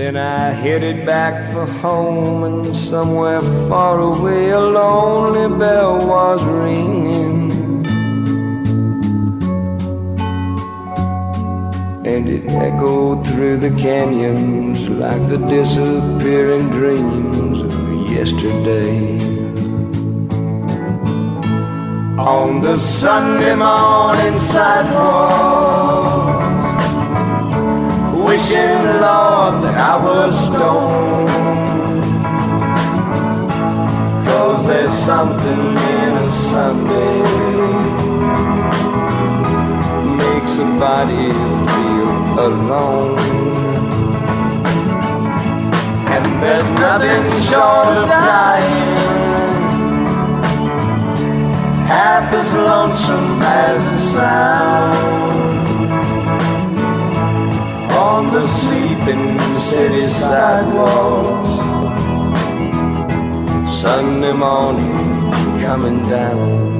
Then I headed back for home, and somewhere far away a lonely bell was ringing. And it echoed through the canyons like the disappearing dreams of yesterday. On the Sunday morning sidewalk wishing, Lord, that I was stoned. Cause there's something in a Sunday makes a body feel alone. And there's nothing short of dying half as lonesome as it sounds sleeping city sidewalks. Sunday morning coming down.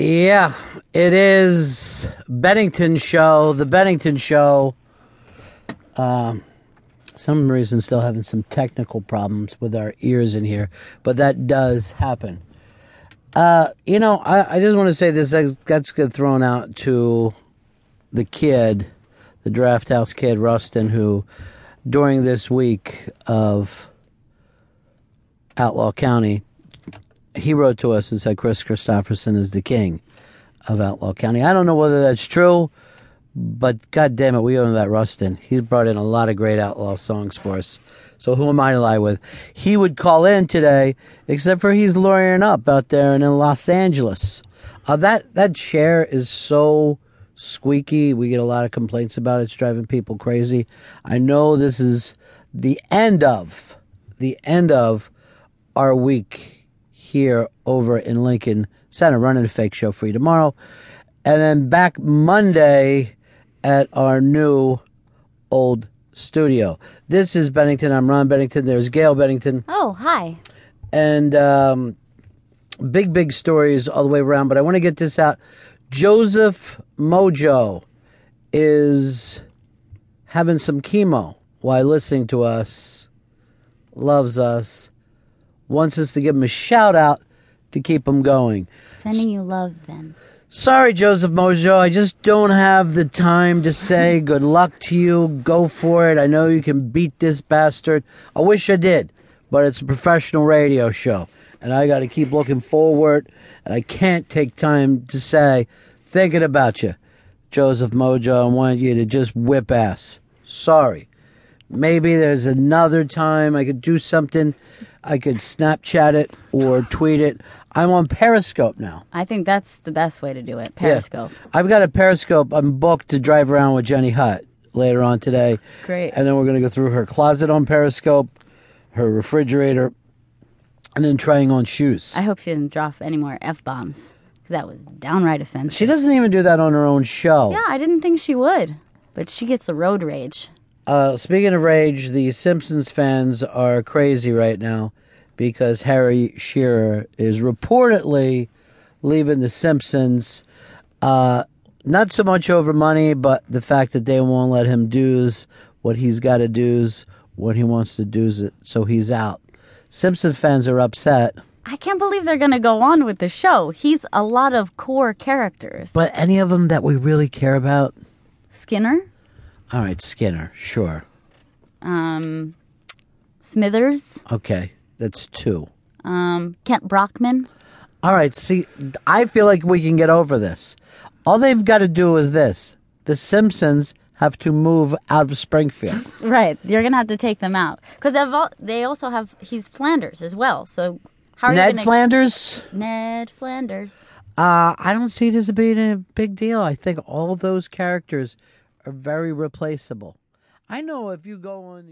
Yeah, it is Bennington Show. The Bennington Show. Um, some reason still having some technical problems with our ears in here, but that does happen. Uh, you know, I, I just want to say this. That's good thrown out to the kid, the draft house kid, Rustin, who during this week of Outlaw County he wrote to us and said Kris Kristofferson is the king of Outlaw County. I don't know whether that's true, but god damn it, we owe him that Rustin. He's brought in a lot of great outlaw songs for us. So who am I to lie with? He would call in today, except for he's lawyering up out there in Los Angeles. Uh, that that chair is so squeaky. We get a lot of complaints about it. It's driving people crazy. I know this is the end of the end of our week here over in Lincoln Center, running a fake show for you tomorrow. And then back Monday at our new old studio. This is Bennington. I'm Ron Bennington. There's Gail Bennington. Oh, hi. And um, big, big stories all the way around. But I want to get this out. Joseph Mojo is having some chemo while listening to us, loves us, wants us to give him a shout out to keep him going. Sending you love then. Sorry, Joseph Mojo. I just don't have the time to say good luck to you. Go for it. I know you can beat this bastard. I wish I did, but it's a professional radio show, and I got to keep looking forward, and I can't take time to say, thinking about you, Joseph Mojo. I want you to just whip ass. Sorry. Maybe there's another time I could do something I could Snapchat it or tweet it. I'm on Periscope now. I think that's the best way to do it. Periscope. Yeah. I've got a Periscope. I'm booked to drive around with Jenny Hutt later on today. Great. And then we're going to go through her closet on Periscope, her refrigerator, and then trying on shoes. I hope she didn't drop any more F bombs because that was downright offensive. She doesn't even do that on her own show. Yeah, I didn't think she would. But she gets the road rage. Uh, speaking of rage, the Simpsons fans are crazy right now because Harry Shearer is reportedly leaving the Simpsons. Uh, not so much over money, but the fact that they won't let him do what he's got to do, what he wants to do, so he's out. Simpson fans are upset. I can't believe they're going to go on with the show. He's a lot of core characters. But any of them that we really care about? Skinner? All right, Skinner, sure. Um, Smithers. Okay, that's two. Um, Kent Brockman. All right, see, I feel like we can get over this. All they've got to do is this: the Simpsons have to move out of Springfield. right, you're gonna have to take them out because they also have he's Flanders as well. So how are Ned you gonna... Flanders? Ned Flanders. Uh, I don't see it as being a big deal. I think all those characters are very replaceable. I know if you go on